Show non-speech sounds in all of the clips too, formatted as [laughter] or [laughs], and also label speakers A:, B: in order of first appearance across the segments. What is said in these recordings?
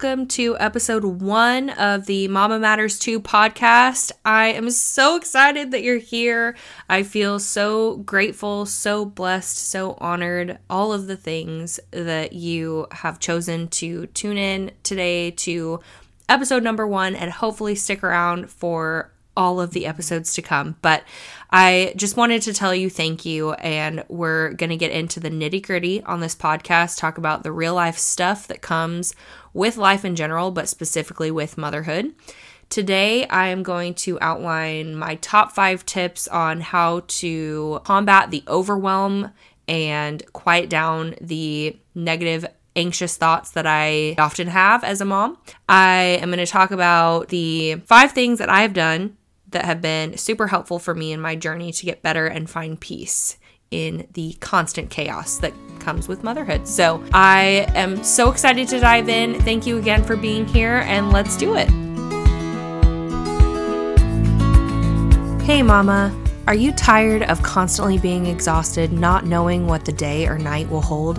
A: Welcome to episode one of the Mama Matters Too podcast. I am so excited that you're here. I feel so grateful, so blessed, so honored, all of the things that you have chosen to tune in today to episode number one and hopefully stick around for all of the episodes to come. But I just wanted to tell you thank you. And we're going to get into the nitty gritty on this podcast, talk about the real life stuff that comes with life in general, but specifically with motherhood. Today, I am going to outline my top five tips on how to combat the overwhelm and quiet down the negative anxious thoughts that I often have as a mom. I am going to talk about the five things that I have done that have been super helpful for me in my journey to get better and find peace in the constant chaos that comes with motherhood. So I am so excited to dive in. Thank you again for being here, and let's do it. Hey, Mama. Are you tired of constantly being exhausted, not knowing what the day or night will hold?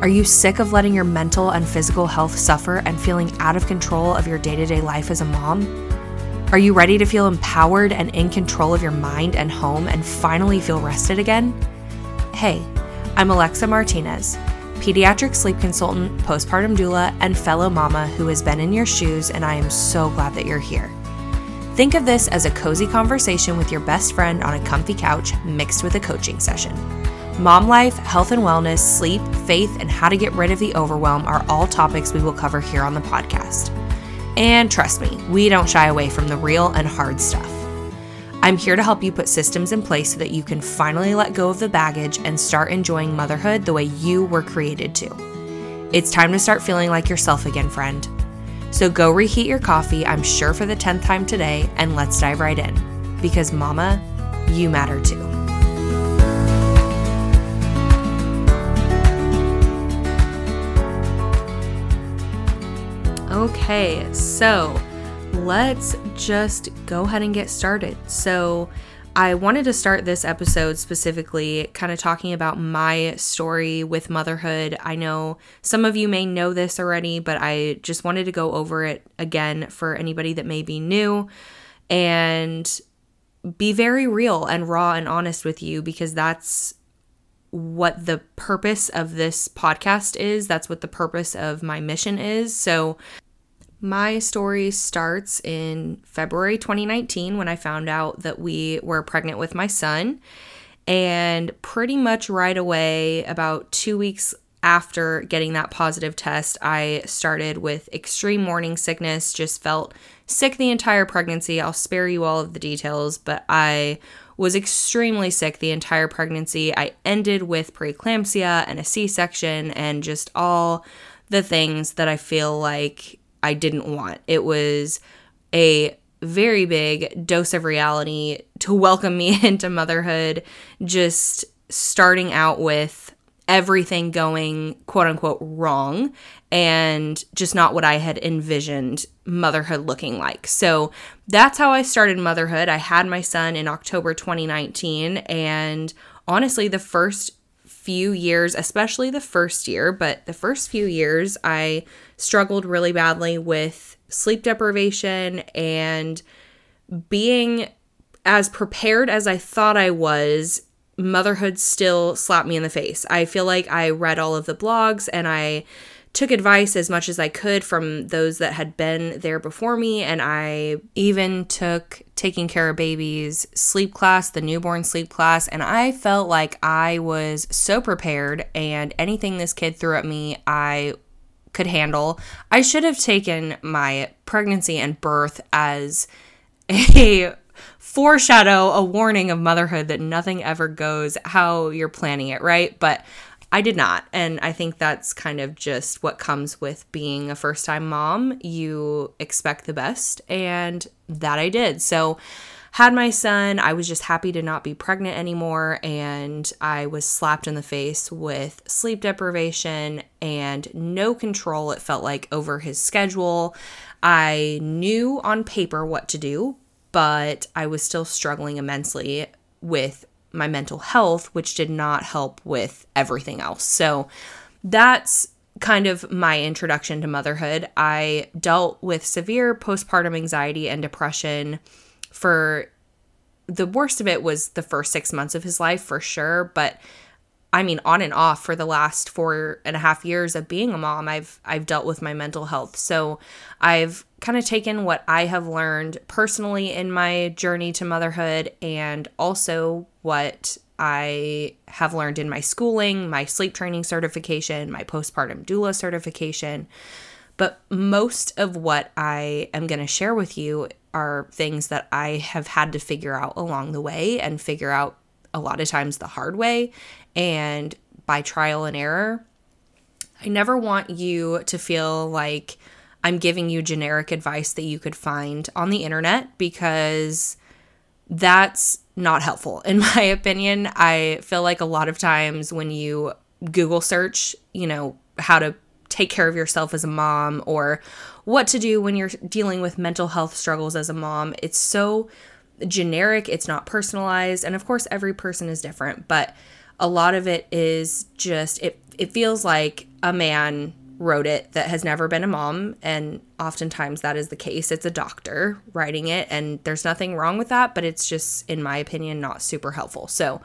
A: Are you sick of letting your mental and physical health suffer and feeling out of control of your day to day life as a mom? Are you ready to feel empowered and in control of your mind and home and finally feel rested again? Hey, I'm Alexa Martinez, pediatric sleep consultant, postpartum doula, and fellow mama who has been in your shoes, and I am so glad that you're here. Think of this as a cozy conversation with your best friend on a comfy couch mixed with a coaching session. Mom life, health and wellness, sleep, faith, and how to get rid of the overwhelm are all topics we will cover here on the podcast. And trust me, we don't shy away from the real and hard stuff. I'm here to help you put systems in place so that you can finally let go of the baggage and start enjoying motherhood the way you were created to. It's time to start feeling like yourself again, friend. So go reheat your coffee, I'm sure for the 10th time today, and let's dive right in. Because, Mama, you matter too. Okay, so let's just go ahead and get started. So, I wanted to start this episode specifically kind of talking about my story with motherhood. I know some of you may know this already, but I just wanted to go over it again for anybody that may be new and be very real and raw and honest with you because that's what the purpose of this podcast is. That's what the purpose of my mission is. So, my story starts in February 2019 when I found out that we were pregnant with my son. And pretty much right away, about two weeks after getting that positive test, I started with extreme morning sickness, just felt sick the entire pregnancy. I'll spare you all of the details, but I was extremely sick the entire pregnancy. I ended with preeclampsia and a C section and just all the things that I feel like I didn't want. It was a very big dose of reality to welcome me [laughs] into motherhood, just starting out with everything going quote unquote wrong and just not what I had envisioned motherhood looking like. So that's how I started motherhood. I had my son in October 2019 and honestly the first few years, especially the first year, but the first few years, I struggled really badly with sleep deprivation and being as prepared as I thought I was. Motherhood still slapped me in the face. I feel like I read all of the blogs and I took advice as much as I could from those that had been there before me. And I even took taking care of babies sleep class, the newborn sleep class. And I felt like I was so prepared, and anything this kid threw at me, I could handle. I should have taken my pregnancy and birth as a foreshadow, a warning of motherhood that nothing ever goes how you're planning it, right? But I did not. And I think that's kind of just what comes with being a first time mom. You expect the best, and that I did. So, had my son, I was just happy to not be pregnant anymore. And I was slapped in the face with sleep deprivation and no control, it felt like, over his schedule. I knew on paper what to do, but I was still struggling immensely with my mental health, which did not help with everything else. So that's kind of my introduction to motherhood. I dealt with severe postpartum anxiety and depression for the worst of it was the first six months of his life for sure, but I mean, on and off for the last four and a half years of being a mom, I've I've dealt with my mental health. So I've kind of taken what I have learned personally in my journey to motherhood and also what I have learned in my schooling, my sleep training certification, my postpartum doula certification. But most of what I am going to share with you are things that I have had to figure out along the way and figure out a lot of times the hard way and by trial and error. I never want you to feel like I'm giving you generic advice that you could find on the internet because that's not helpful in [laughs] my opinion. I feel like a lot of times when you Google search, you know, how to take care of yourself as a mom or what to do when you're dealing with mental health struggles as a mom, it's so generic, it's not personalized, and of course every person is different, but a lot of it is just it it feels like a man wrote it that has never been a mom and oftentimes that is the case. It's a doctor writing it and there's nothing wrong with that but it's just in my opinion not super helpful. So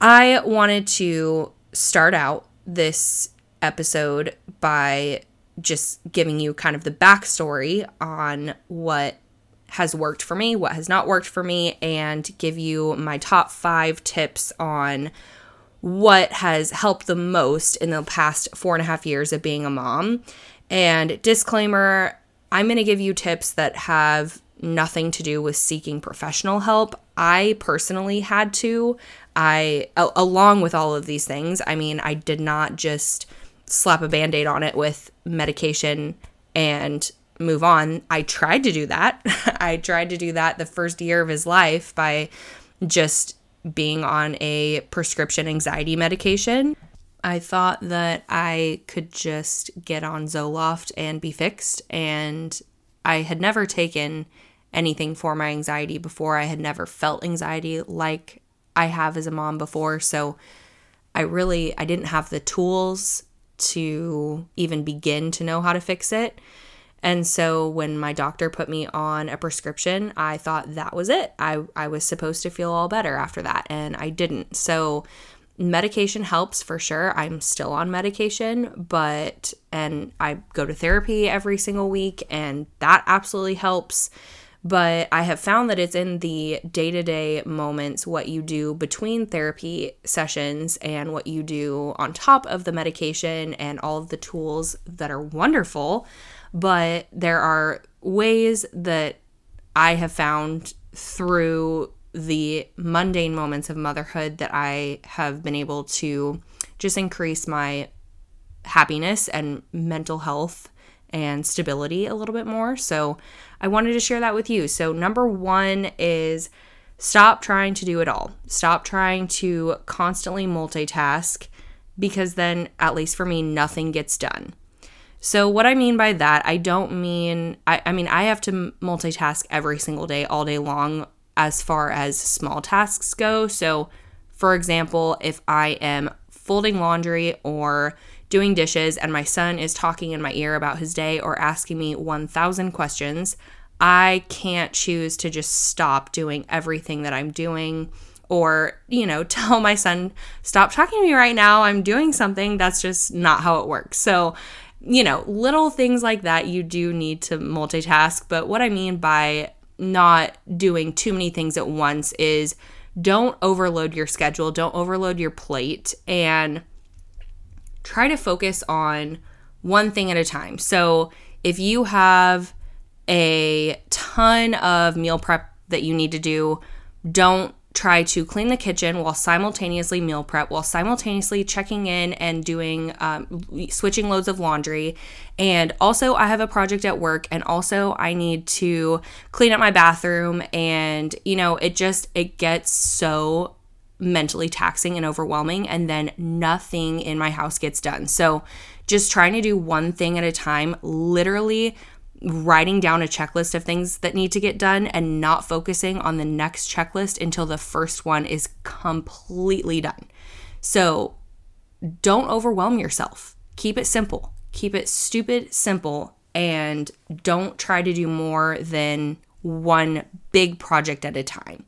A: i wanted to start out this episode by just giving you kind of the backstory on what has worked for me, what has not worked for me, and give you my top five tips on what has helped the most in the past four and a half years of being a mom. And disclaimer I'm going to give you tips that have nothing to do with seeking professional help. I personally had to. I, a- along with all of these things, I mean, I did not just slap a band aid on it with medication and move on. I tried to do that. [laughs] I tried to do that the first year of his life by just being on a prescription anxiety medication. I thought that I could just get on Zoloft and be fixed. And I had never taken anything for my anxiety before. I had never felt anxiety like I have as a mom before. So I really I didn't have the tools to even begin to know how to fix it. And so when my doctor put me on a prescription, I thought that was it. I, I was supposed to feel all better after that, and I didn't. So medication helps for sure. I'm still on medication, but, and I go to therapy every single week, and that absolutely helps. But I have found that it's in the day to day moments, what you do between therapy sessions and what you do on top of the medication and all of the tools that are wonderful but there are ways that I have found through the mundane moments of motherhood that I have been able to just increase my happiness and mental health and stability a little bit more. So I wanted to share that with you. So, number one is stop trying to do it all. Stop trying to constantly multitask because then, at least for me, nothing gets done. So, what I mean by that, I don't mean, I, I mean, I have to multitask every single day, all day long, as far as small tasks go. So, for example, if I am folding laundry or doing dishes and my son is talking in my ear about his day or asking me 1,000 questions, I can't choose to just stop doing everything that I'm doing or, you know, [laughs] tell my son, stop talking to me right now. I'm doing something. That's just not how it works. So, you know, little things like that you do need to multitask. But what I mean by not doing too many things at once is don't overload your schedule, don't overload your plate, and try to focus on one thing at a time. So if you have a ton of meal prep that you need to do, don't try to clean the kitchen while simultaneously meal prep, while simultaneously checking in and doing um, switching loads of laundry. And also, I have a project at work, and also I need to clean up my bathroom. And you know, it just it gets so mentally taxing and overwhelming, and then nothing in my house gets done. So, just trying to do one thing at a time, literally writing down a checklist of things that need to get done and not focusing on the next checklist until the first one is completely done. So don't overwhelm yourself. keep it simple. Keep it stupid simple and don't try to do more than one big project at a time.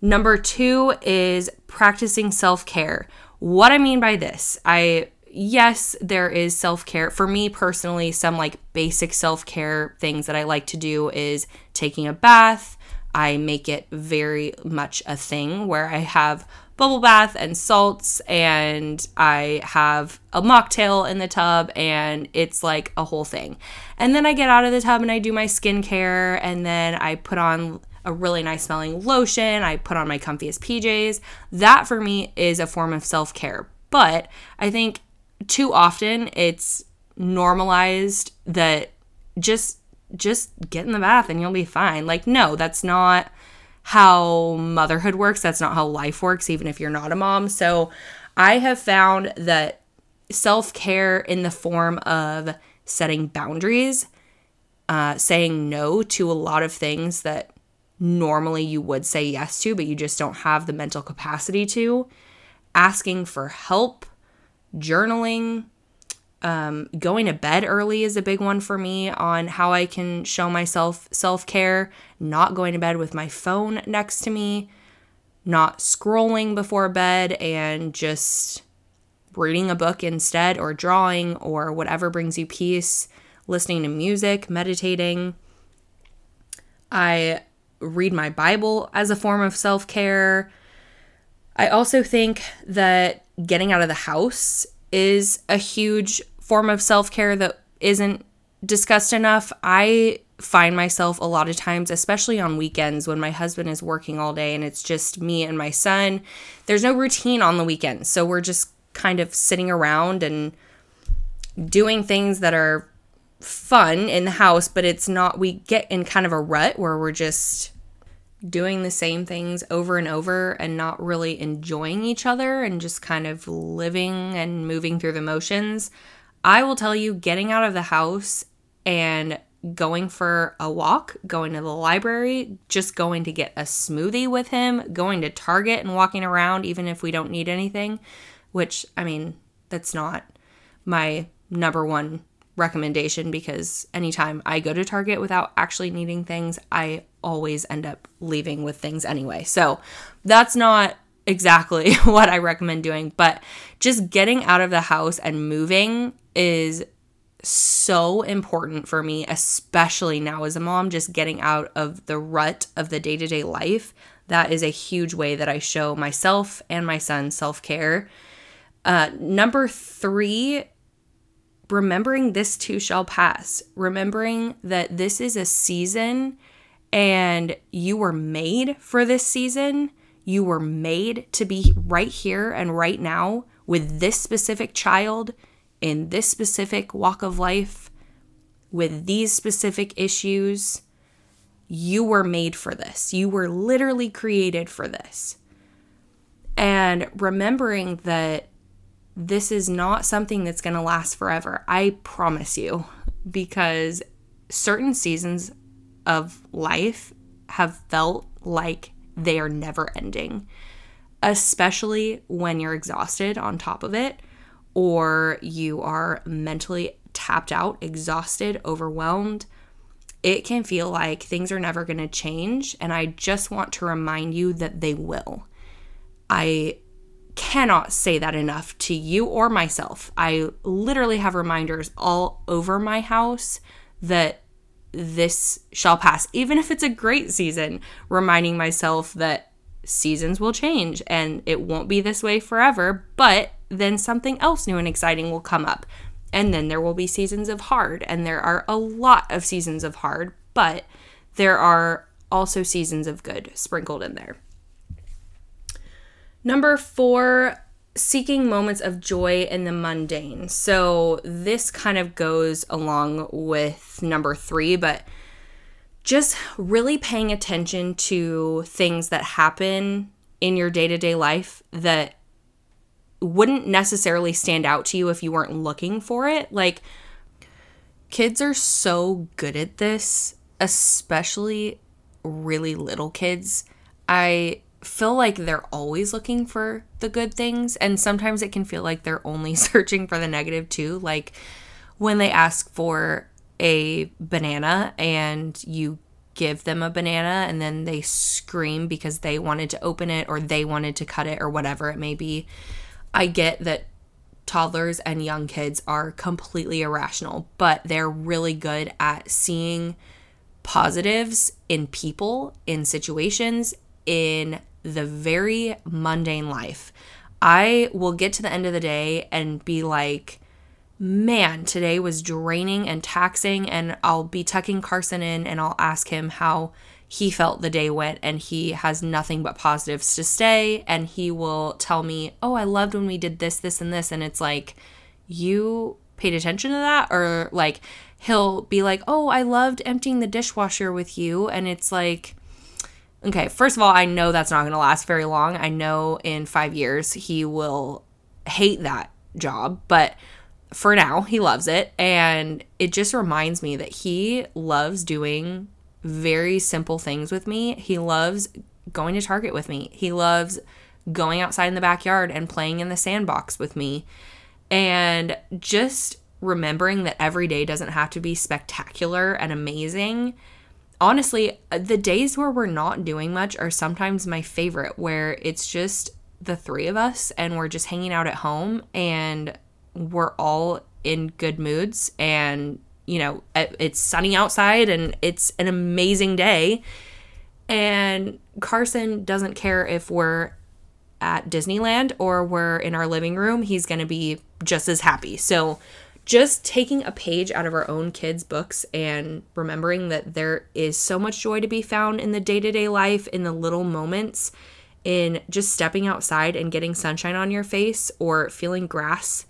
A: Number two is practicing self care. What I mean by this, I, yes, there is self care. For me personally, some like basic self care things that I like to do is taking a bath. I make it very much a thing where I have bubble bath and salts and I have a mocktail in the tub and it's like a whole thing. And then I get out of the tub and I do my skincare and then I put on a really nice smelling lotion, I put on my comfiest PJs. That for me is a form of self-care. But I think too often it's normalized that just just get in the bath and you'll be fine. Like no, that's not how motherhood works. That's not how life works, even if you're not a mom. So I have found that self care in the form of setting boundaries, uh, saying no to a lot of things that normally you would say yes to, but you just don't have the mental capacity to, asking for help, journaling, um, going to bed early is a big one for me on how I can show myself self care, not going to bed with my phone next to me, not scrolling before bed, and just reading a book instead, or drawing, or whatever brings you peace, listening to music, meditating. I read my Bible as a form of self care. I also think that getting out of the house is a huge form of self care that isn't discussed enough. I find myself a lot of times, especially on weekends when my husband is working all day and it's just me and my son. There's no routine on the weekends. So we're just kind of sitting around and doing things that are fun in the house, but it's not, we get in kind of a rut where we're just doing the same things over and over and not really enjoying each other and just kind of living and moving through the motions, I will tell you getting out of the house and going for a walk, going to the library, just going to get a smoothie with him, going to Target and walking around, even if we don't need anything, which, I mean, that's not my number one recommendation because anytime I go to Target without actually needing things, I always end up leaving with things anyway. So that's not exactly [laughs] what I recommend doing, but just getting out of the house and moving is so important for me, especially now as a mom, just getting out of the rut of the day to day life. That is a huge way that I show myself and my son self care. Uh, number three remembering this too shall pass, remembering that this is a season and you were made for this season. You were made to be right here and right now with this specific child in this specific walk of life with these specific issues. You were made for this. You were literally created for this. And remembering that this is not something that's going to last forever. I promise you, because certain seasons of life have felt like they are never ending, especially when you're exhausted on top of it, or you are mentally tapped out, exhausted, overwhelmed. It can feel like things are never going to change. And I just want to remind you that they will. I cannot say that enough to you or myself. I literally have reminders all over my house that this shall pass, even if it's a great season, reminding myself that seasons will change and it won't be this way forever, but then something else new and exciting will come up. And then there will be seasons of hard, and there are a lot of seasons of hard, but there are also seasons of good sprinkled in there. Number four, seeking moments of joy in the mundane. So this kind of goes along with number three, but just really paying attention to things that happen in your day to day life that wouldn't necessarily stand out to you if you weren't looking for it. Like, kids are so good at this, especially really little kids. I feel like they're always looking for the good things. And sometimes it can feel like they're only [laughs] searching for the negative too. Like when they ask for a banana and you give them a banana and then they scream because they wanted to open it or they wanted to cut it or whatever it may be. I get that toddlers and young kids are completely irrational, but they're really good at seeing positives in people, in situations, in the very mundane life. I will get to the end of the day and be like, man, today was draining and taxing. And I'll be tucking Carson in and I'll ask him how he felt the day went. And he has nothing but positives to say. And he will tell me, oh, I loved when we did this, this, and this. And it's like, you paid attention to that? Or like, he'll be like, oh, I loved emptying the dishwasher with you. And it's like, okay, first of all, I know that's not going to last very long. I know in five years he will hate that job. But for now, he loves it. And it just reminds me that he loves doing very simple things with me. He loves going to Target with me. He loves going outside in the backyard and playing in the sandbox with me. And just remembering that every day doesn't have to be spectacular and amazing. Honestly, the days where we're not doing much are sometimes my favorite, where it's just the three of us and we're just hanging out at home and we're all in good moods and you know it's sunny outside and it's an amazing day. And Carson doesn't care if we're at Disneyland or we're in our living room he's going to be just as happy. So just taking a page out of our own kids books and remembering that there is so much joy to be found in the day-to-day life in the little moments in just stepping outside and getting sunshine on your face or feeling grass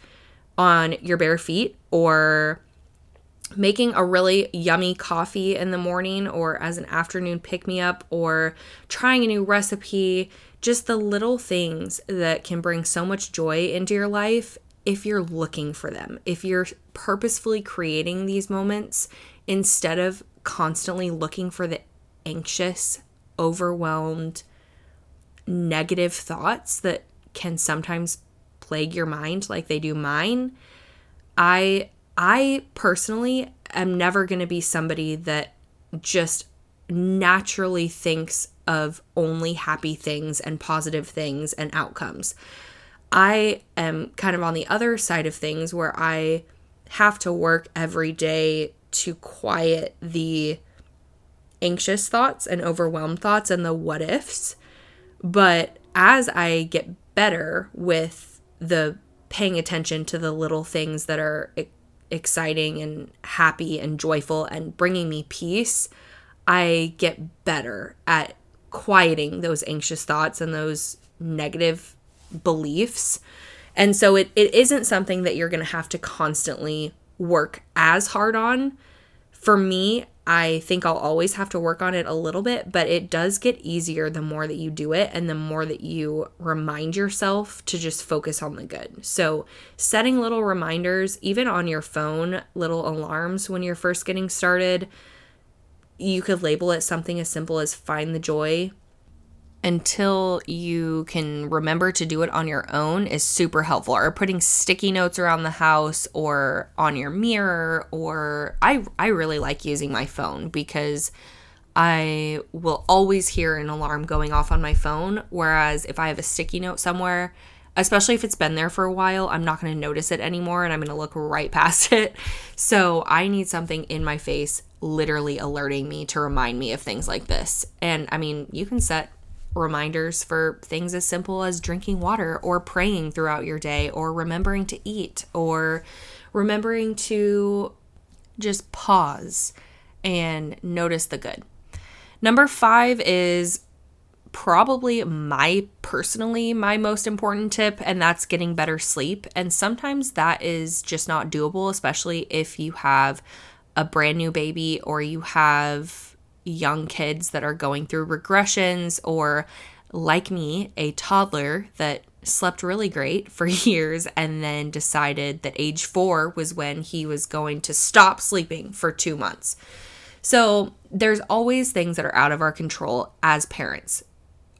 A: on your bare feet or making a really yummy coffee in the morning or as an afternoon pick me up or trying a new recipe, just the little things that can bring so much joy into your life if you're looking for them. If you're purposefully creating these moments instead of constantly looking for the anxious, overwhelmed, negative thoughts that can sometimes plague your mind like they do mine. I I personally am never going to be somebody that just naturally thinks of only happy things and positive things and outcomes. I am kind of on the other side of things where I have to work every day to quiet the anxious thoughts and overwhelmed thoughts and the what ifs. But as I get better with the paying attention to the little things that are exciting and happy and joyful and bringing me peace, I get better at quieting those anxious thoughts and those negative beliefs. And so it, it isn't something that you're going to have to constantly work as hard on. For me, I think I'll always have to work on it a little bit, but it does get easier the more that you do it and the more that you remind yourself to just focus on the good. So, setting little reminders, even on your phone, little alarms when you're first getting started, you could label it something as simple as find the joy until you can remember to do it on your own is super helpful. Or putting sticky notes around the house or on your mirror or I I really like using my phone because I will always hear an alarm going off on my phone whereas if I have a sticky note somewhere especially if it's been there for a while, I'm not going to notice it anymore and I'm going to look right [laughs] past it. So, I need something in my face literally alerting me to remind me of things like this. And I mean, you can set reminders for things as simple as drinking water or praying throughout your day or remembering to eat or remembering to just pause and notice the good. Number five is probably my personally my most important tip and that's getting better sleep and sometimes that is just not doable especially if you have a brand new baby or you have young kids that are going through regressions or like me, a toddler that slept really great [laughs] for years and then decided that age four was when he was going to stop sleeping for two months. So there's always things that are out of our control as parents.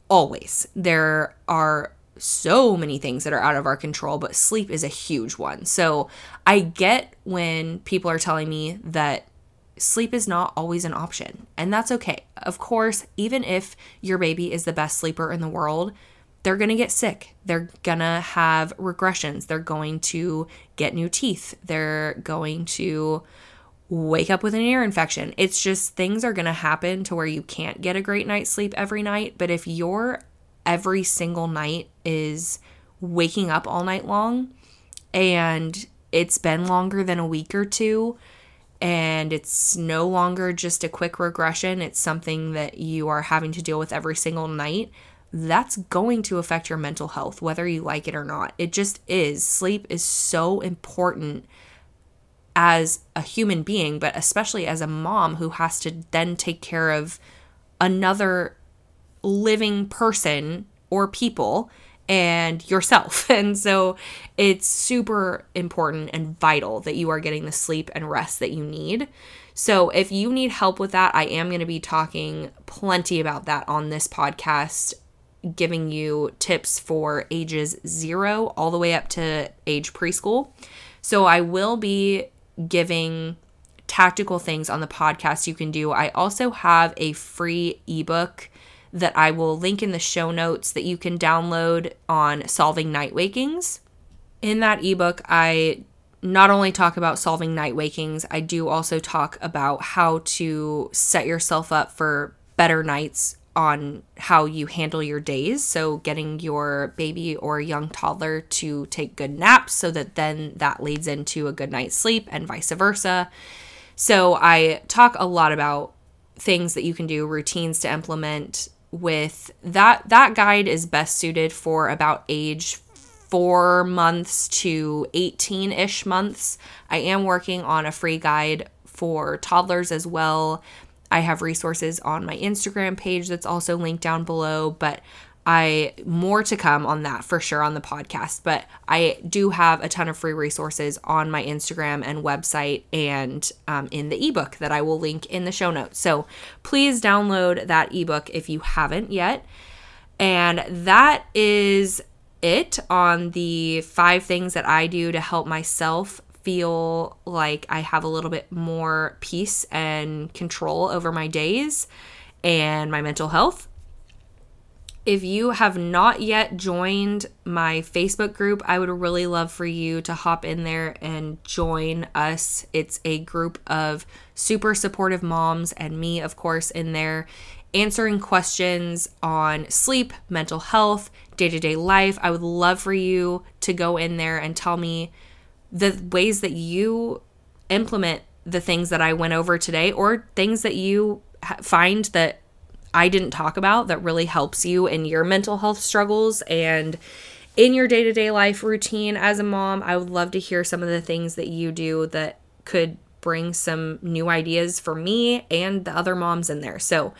A: always. There are so many things that are out of our control, but sleep is a huge one. So I get when people are telling me that sleep is not always an option, and that's okay. Of course, even if your baby is the best sleeper in the world, they're going to get sick. They're going to have regressions. They're going to get new teeth. They're going to wake up with an ear infection. It's just things are going to happen to where you can't get a great night's sleep every night. But if your every single night is waking up all night long and it's been longer than a week or two and it's no longer just a quick regression, it's something that you are having to deal with every single night. That's going to affect your mental health, whether you like it or not. It just is. Sleep is so important as a human being, but especially as a mom who has to then take care of another living person or people and yourself. [laughs] And so it's super important and vital that you are getting the sleep and rest that you need. So if you need help with that, I am going to be talking plenty about that on this podcast, giving you tips for ages zero all the way up to age preschool. So I will be giving tactical things on the podcast you can do. I also have a free ebook that I will link in the show notes that you can download on solving night wakings. In that ebook, I not only talk about solving night wakings, I do also talk about how to set yourself up for better nights on how you handle your days. So, getting your baby or young toddler to take good naps so that then that leads into a good night's sleep and vice versa. So, I talk a lot about things that you can do, routines to implement with that that guide is best suited for about age 4 months to 18ish months. I am working on a free guide for toddlers as well I have resources on my Instagram page that's also linked down below, but I more to come on that for sure on the podcast, but I do have a ton of free resources on my Instagram and website and um, in the ebook that I will link in the show notes. So please download that ebook if you haven't yet. And that is it on the five things that I do to help myself feel like I have a little bit more peace and control over my days and my mental health. If you have not yet joined my Facebook group, I would really love for you to hop in there and join us. It's a group of super supportive moms and me, of course, in there answering questions on sleep, mental health, day to day life. I would love for you to go in there and tell me the ways that you implement the things that I went over today or things that you find that I didn't talk about that really helps you in your mental health struggles and in your day to day life routine as a mom. I would love to hear some of the things that you do that could bring some new ideas for me and the other moms in there. So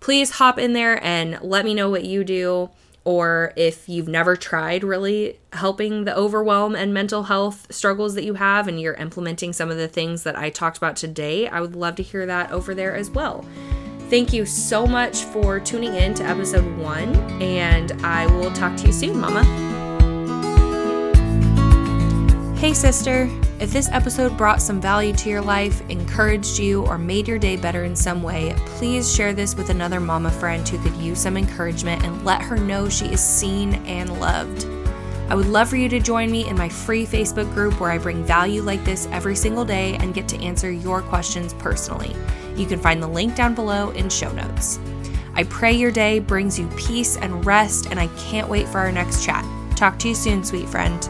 A: please hop in there and let me know what you do or if you've never tried really helping the overwhelm and mental health struggles that you have and you're implementing some of the things that I talked about today, I would love to hear that over there as well. Thank you so much for tuning in to episode one, and I will talk to you soon, Mama. Hey, sister. If this episode brought some value to your life, encouraged you, or made your day better in some way, please share this with another mama friend who could use some encouragement and let her know she is seen and loved. I would love for you to join me in my free Facebook group where I bring value like this every single day and get to answer your questions personally. You can find the link down below in show notes. I pray your day brings you peace and rest, and I can't wait for our next chat. Talk to you soon, sweet friend.